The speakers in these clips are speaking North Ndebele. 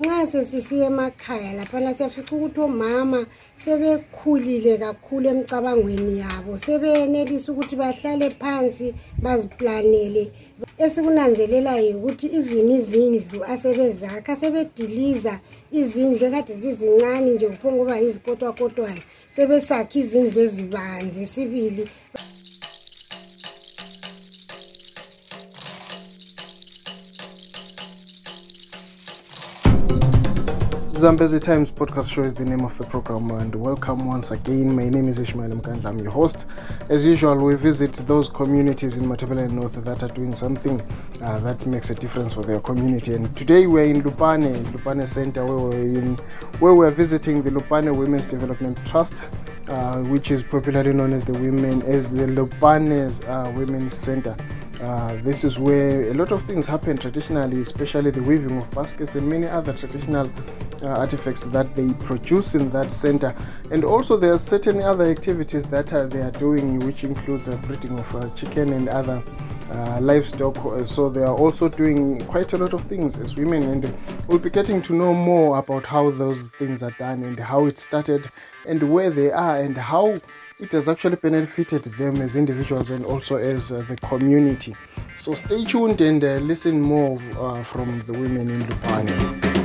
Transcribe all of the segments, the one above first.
nxa sesisiya emakhaya laphana siyafika ukuthi omama sebekhulile kakhulu emicabangweni yabo sebeyenelisa ukuthi bahlale phansi baziplanele esikunanzelelayo ukuthi even izindlu asebezakha sebediliza izindlu ekade zizincane nje kuphonga ukuba yizikotwakotwana sebesakha izindlu ezibanzi sibili Zambezi Times podcast show is the name of the program, and welcome once again. My name is Ishmael Mkandla, I'm your host. As usual, we visit those communities in Matabele North that are doing something uh, that makes a difference for their community. And today we're in Lupane, Lupane Center, where we're, in, where we're visiting the Lupane Women's Development Trust, uh, which is popularly known as the Women as the Lupane uh, Women's Center. Uh, this is where a lot of things happen traditionally, especially the weaving of baskets and many other traditional uh, artifacts that they produce in that center. And also, there are certain other activities that uh, they are doing, which includes uh, breeding of uh, chicken and other uh, livestock. So, they are also doing quite a lot of things as women, and we'll be getting to know more about how those things are done and how it started and where they are and how it has actually benefited them as individuals and also as uh, the community. So stay tuned and uh, listen more uh, from the women in Lupane.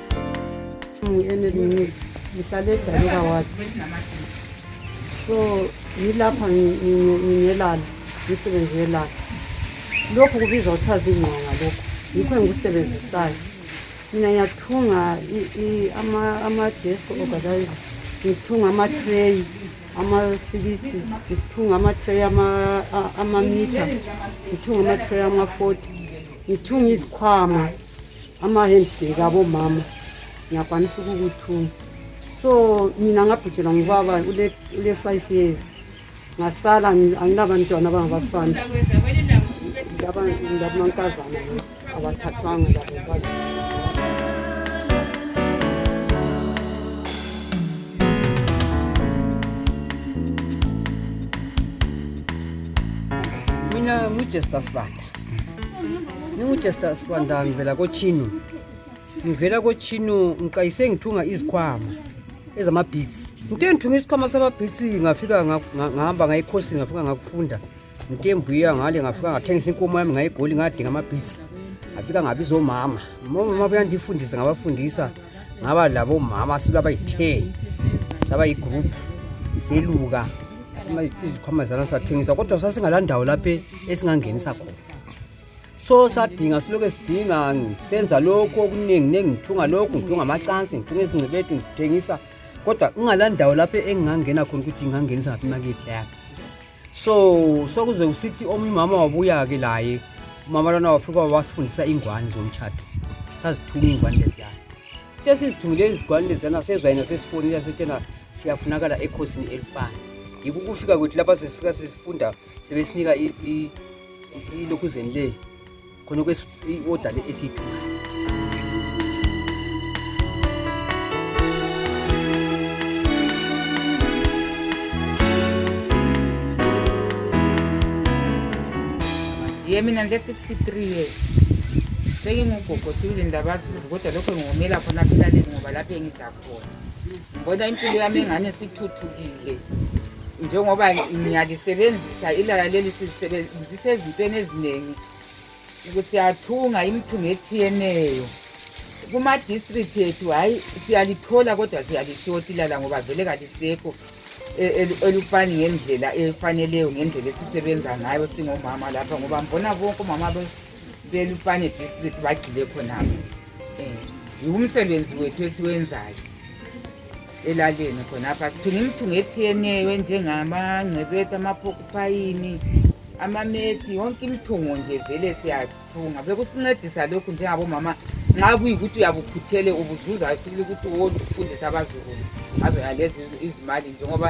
Misali dari kawat. So, yila pang yinelal, yisebenzi yelal. Lokhu kubizwa kuthiwa zinyanga lokhu. Yikho engikusebenzisayo. Mina ngiyathunga ama-desk organizer, ngithunga ama-tray, ama-sixty, ngithunga ama-tray ama-meter, ngithunga ama-tray ama-forty, ngithunga izikhwama. ama-handbag abomama ngiyakwanisa ukukuthunga so mina ngabhujelwa ngubaba ule-five years ngasala angilabantwana abangabafana ngilabamankazana abathathwanga labonkazana mina ngujesta sibanda ngingujustice kwanda ngivela kochino ngivela kochino ngiqayise ngithunga izikhwama ezamabhitsi ngite ngithunga isikhwama samabhitsi ngafika ngahamba ngayikhosini ngafika ngakufunda ngite mbuya ngale ngafika ngathengisa inkomo yami ngayigoli ngadinga amabhitsi ngafika ngabiza omama mama buyandifundisa ngabafundisa nk'abana bo mama si baba itheni saba yigroup seluka ama- izikhwama zana sathengisa kodwa sasingalaa ndawo lapho esingangenisa khona so sadinga siloke sidinga senza lokhu okuningi ningi ngithunga lokhu ngithunga amacansi ngithunga izingcebethu ngithengisa kodwa ingalaa ndawo lapho engingangena khona ukuthi ngingangenisa ngaphi imakethi yami so sokuze usithi omunye umama wabuya-ke laye umama lona wafika wasifundisa ingwani zomtshato sazithuma ingwani leziyana sithe sizithumile izigwani leziyana sezwayena sesifonile sithena siyafunakala ekhosini elipani yikho ukufika kwethu lapha sesifika sesifunda sebesinika ilokhuzeni leyo khona i-oda le esiyidingayo ye mina ngile-63 years sengingugogo sibili ndabasuzi kodwa lokho ngingomela khona philaleni ngoba lapho engidla khona ngibona impilo yami engane sithuthukile njengoba ngiyalisebenzisa ilala leli lisezintweni eziningi siyathunga imithungo etshiyeneyo kuma-district ethu hhayi siyalithola kodwa siyalishoti lala ngoba vele kalisekho e, e, elufani ngendlela efaneleyo ngendlela esisebenza ngayo singomama lapha ngoba mbona bonke umama belufane district bagxile khonapho um eh, yiwumsebenzi wethu esiwenzayo elaleni khonapha sithunga imithunga ethiyeneyo enjengamangcebethu amaphokuphayini amamethi yonke imithungo nje vele siyathunga bekusincedisa lokhu njengabomama nxa kuyikuthi uyabukhuthele ubuzuza sibili ukuthi wonke ukufundisa abazukulu ngazo yalezi izimali njengoba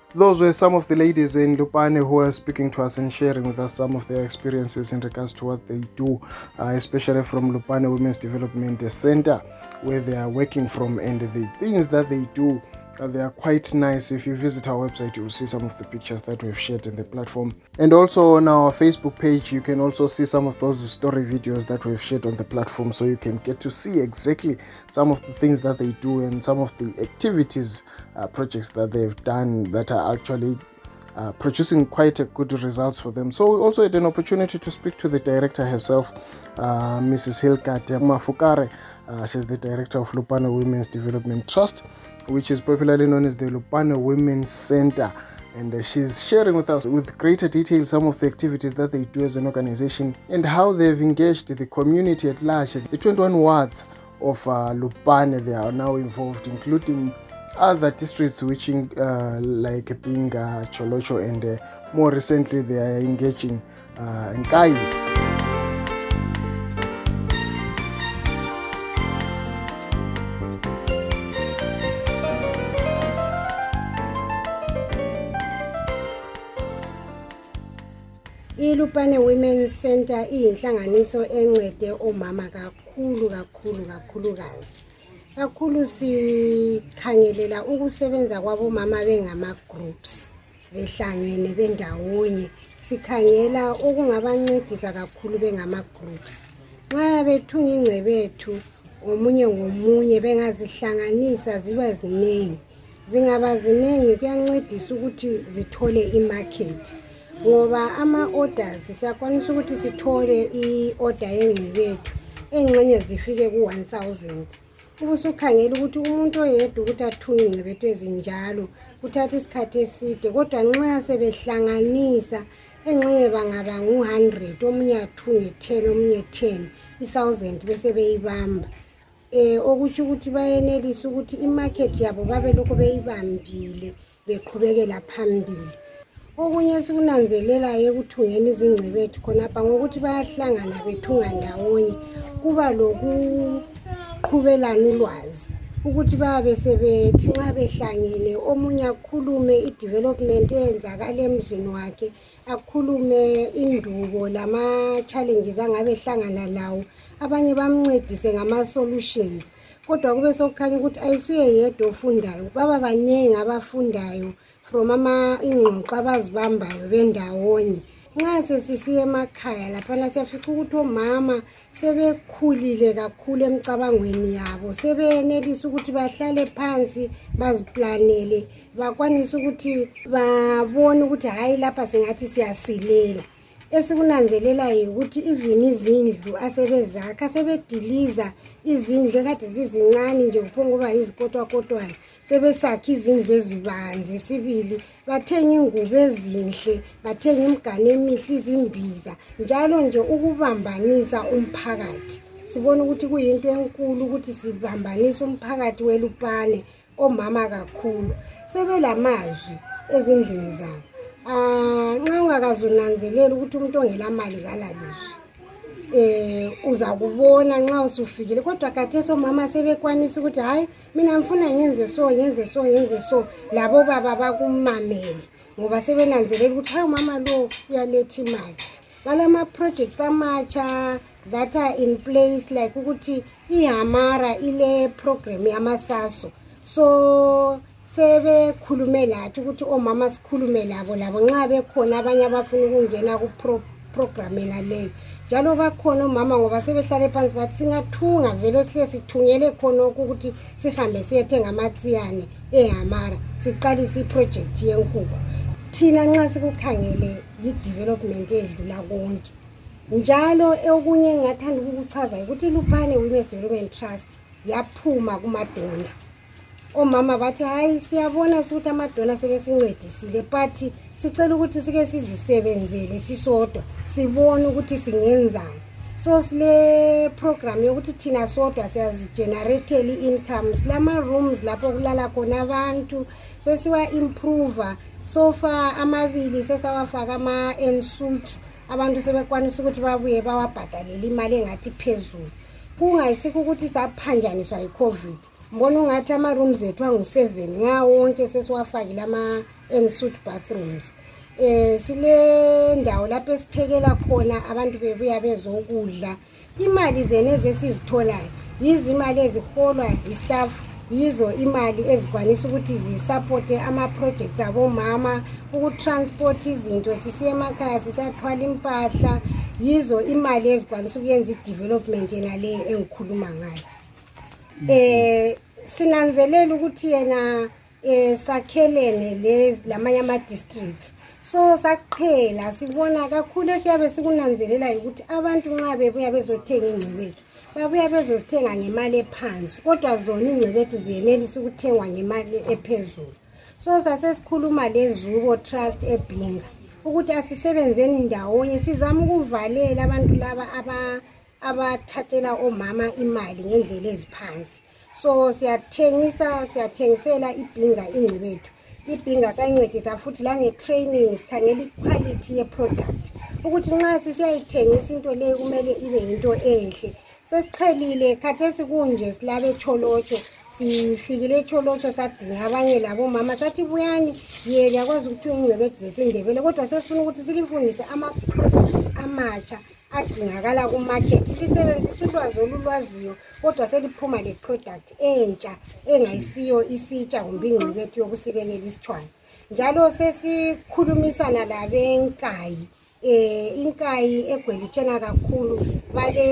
Those were some of the ladies in Lupane who are speaking to us and sharing with us some of their experiences in regards to what they do, uh, especially from Lupane Women's Development Center, where they are working from and the things that they do uh, they are quite nice. If you visit our website, you will see some of the pictures that we've shared in the platform. And also on our Facebook page, you can also see some of those story videos that we've shared on the platform. So you can get to see exactly some of the things that they do and some of the activities, uh, projects that they've done that are actually uh, producing quite a good results for them. So we also had an opportunity to speak to the director herself, uh, Mrs. Hilkat Mafukare. Uh, she's the director of Lupano Women's Development Trust, which is popularly known as the Lupano Women's Center. And uh, she's sharing with us with greater detail some of the activities that they do as an organization and how they've engaged the community at large. The 21 wards of uh, Lupane, they are now involved, including other districts which in, uh, like Pinga, Cholocho and uh, more recently they are engaging uh, and Kai. ilupane women center iyinhlanganiso encede omama kakhulu kakhulu kakhulukazi kakhulu sikhangelela ukusebenza kwabomama bengama-groups behlangene bendawonye sikhangela okungabancedisa kakhulu bengamagroups nxa bethunga ingcebethu ngomunye ngomunye bengazihlanganisa ziba ziningi zingaba ziningi kuyancedisa ukuthi zithole imarket ngoba ama-orders siyakwanisa ukuthi sithole i-order yengcebethu engxenye zifike ku-1000 ubusukhangela ukuthi umuntu oyedwa ukuthi athunge ingcebethu ezinjalo kuthatha isikhathi eside kodwa nxa sebehlanganisa enxeba ngaba ngu-hundred omunye athunge ten omunye ten i-thousand besebeyibamba um okutsho ukuthi bayenelisa ukuthi imarket yabo babe lokhu beyibambile beqhubekela phambili okunye esikunanzelelayo ekuthungeni izingcebethu khonapha ngokuthi bayahlangana bethunga ndawonye kuba lokuqhubelana ulwazi ukuthi bayabe sebethi nxa behlangene omunye akhulume i-development eyenzakala emzini wakhe akhulume indubo lama-challenges angabe ehlangana lawo abanye bamncedise ngama-solutions kodwa kube sokukhanya ukuthi ayisuye yedwa ofundayo baba baningi abafundayo from ama ingxoxo abazibambayo bendawonye nxa sesisiya emakhaya laphana siyafica ukuthi omama sebekhulile kakhulu emicabangweni yabo sebeyenelisa ukuthi bahlale phansi baziplanele bakwanise ukuthi babone ukuthi hhayi lapha singathi siyasilela Esikunanzelelayo yikuthi even izindlu asebezakha sebediliza izindlu ekade zizincane nje kuphonguba yizikotwakotwana sebesakha izindlu ezibanzi sibili bathenga ingubo ezinhle bathenga imiganu emihle izimbiza njalo nje ukubambanisa umphakathi sibona ukuthi kuyinto enkulu ukuthi sibambanise umphakathi welupane omama kakhulu sebelamazwi ezindlini zabo um nxa ungakazi unanzelela ukuthi umuntu ongelamali kalalizwi eh uzakubona nxa usufikile kodwa khathesi omama sebekwanisa ukuthi hhayi mina ngifuna ngenze so ngenze so ngenze so labo baba bakumamele ngoba sebenanzelela ukuthi hayi umama lo uyaletha imali balama-projects amatsha that are in place like ukuthi ihamara ile program yamasaso so sebekhulume lathi ukuthi omama sikhulume labo labo nxa bekhona abanye abafuna ukungena kuprogram yena leyo njalo bakhona omama ngoba sebehlale phansi bathi singathunga vele sihle sithungele khonokho ukuthi sihambe siyethenga amatsiyane ehamara siqalise iprojekthi yenkukhu thina nxa sikukhangele yi-development edlula konke njalo okunye engingathanda ukukuchaza yikuthi iluphane women's development trust yaphuma kumadona omama bathi hhayi siyabona ukuthi amadona sebesincedisile but sicela ukuthi sike sizisebenzele sisodwa sibone ukuthi singenzani so sile program yokuthi thina sodwa siyazigenerethela i-income silama-rooms lapho kulala khona abantu sesiwa-improva so far amabili sesawafaka ama-ensuits so abantu sebekwanisa ukuthi babuye bawabhadalele imali engathi phezulu kungayisikho ukuthi saphanjaniswa yicovid mbona ungathi ama-rooms ethu angu-seven ngawonke sesiwafakile ama-ensuit bathrooms um silendawo lapho esiphekela khona abantu bebuya bezokudla Imali zenezo esizitholayo yizo imali eziholwa yistaff yizo imali ezikwanisa ukuthi zisapothe ama-projects abomama ukutransport izinto sisiya emakhaya sisathwala impahla yizo imali ezikwanisa ukuyenza i-development yena leyo engikhuluma ngayo um sinanzelela ukuthi yena um sakhelene lamanye ama-districts so saqhela sibona kakhulu esiyabe sikunanzelela yikuthi abantu nxa bebuya bezothenga ingcebethu babuya bezozithenga ngemali ephansi kodwa zona ingcebethu ziyenelisa ukuthengwa ngemali ephezulu so sasesikhuluma lezuko trust ebhinga ukuthi asisebenzeni ndawonye sizama ukuvalela abantu laba abathathela omama imali ngendlela eziphansi so siyathengisa siyathengisela ibhinga ingcebethu ibhinga sayincedisa futhi lange-training sikhangela iquality yeproduct ukuthi nxa sisiyayithengisa into leyo kumele ibe yinto enhle sesiqhelile khathesi kunje silabe tsholotsho sifikile etholotsho sadinga abanye labo mama sathi buyani ye liyakwazi ukuthi ingcebethu zesindebele kodwa sesifuna ukuthi silifundise ama-products amatsha adingakala kumarket lisebenzisa ulwazi olulwaziyo kodwa seliphuma leproduct entsha engayisiyo isitsha kumbe ingcebethu yokusibekela isithwane njalo sesikhulumisana labenkayi eh inkayi egwelutshena kakhulu bale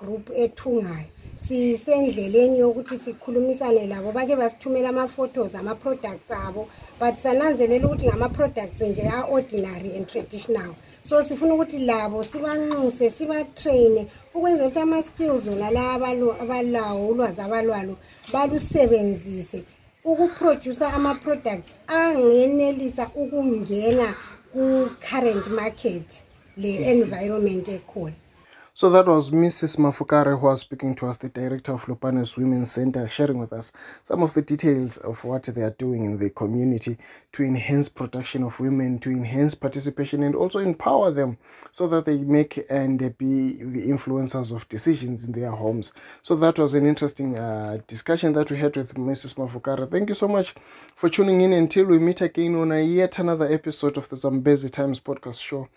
group ethungayo sisendleleni yokuthi sikhulumisane labo bake basithumela ama-photos ama-products abo but sananzelela ukuthi ngama-products nje a-ordinary and traditional so sifuna ukuthi labo sibanxuse sibatraine ukwenzela ukuthi ama-skills wona la abalawo ulwazi abalwalo balusebenzise ukuproducer ama-products angenelisa ukungena ku-current market le-environment ekhona So that was Mrs. Mafukare who was speaking to us, the director of Lupane's Women's Center, sharing with us some of the details of what they are doing in the community to enhance protection of women, to enhance participation, and also empower them so that they make and be the influencers of decisions in their homes. So that was an interesting uh, discussion that we had with Mrs. Mafukare. Thank you so much for tuning in. Until we meet again on a yet another episode of the Zambezi Times podcast show,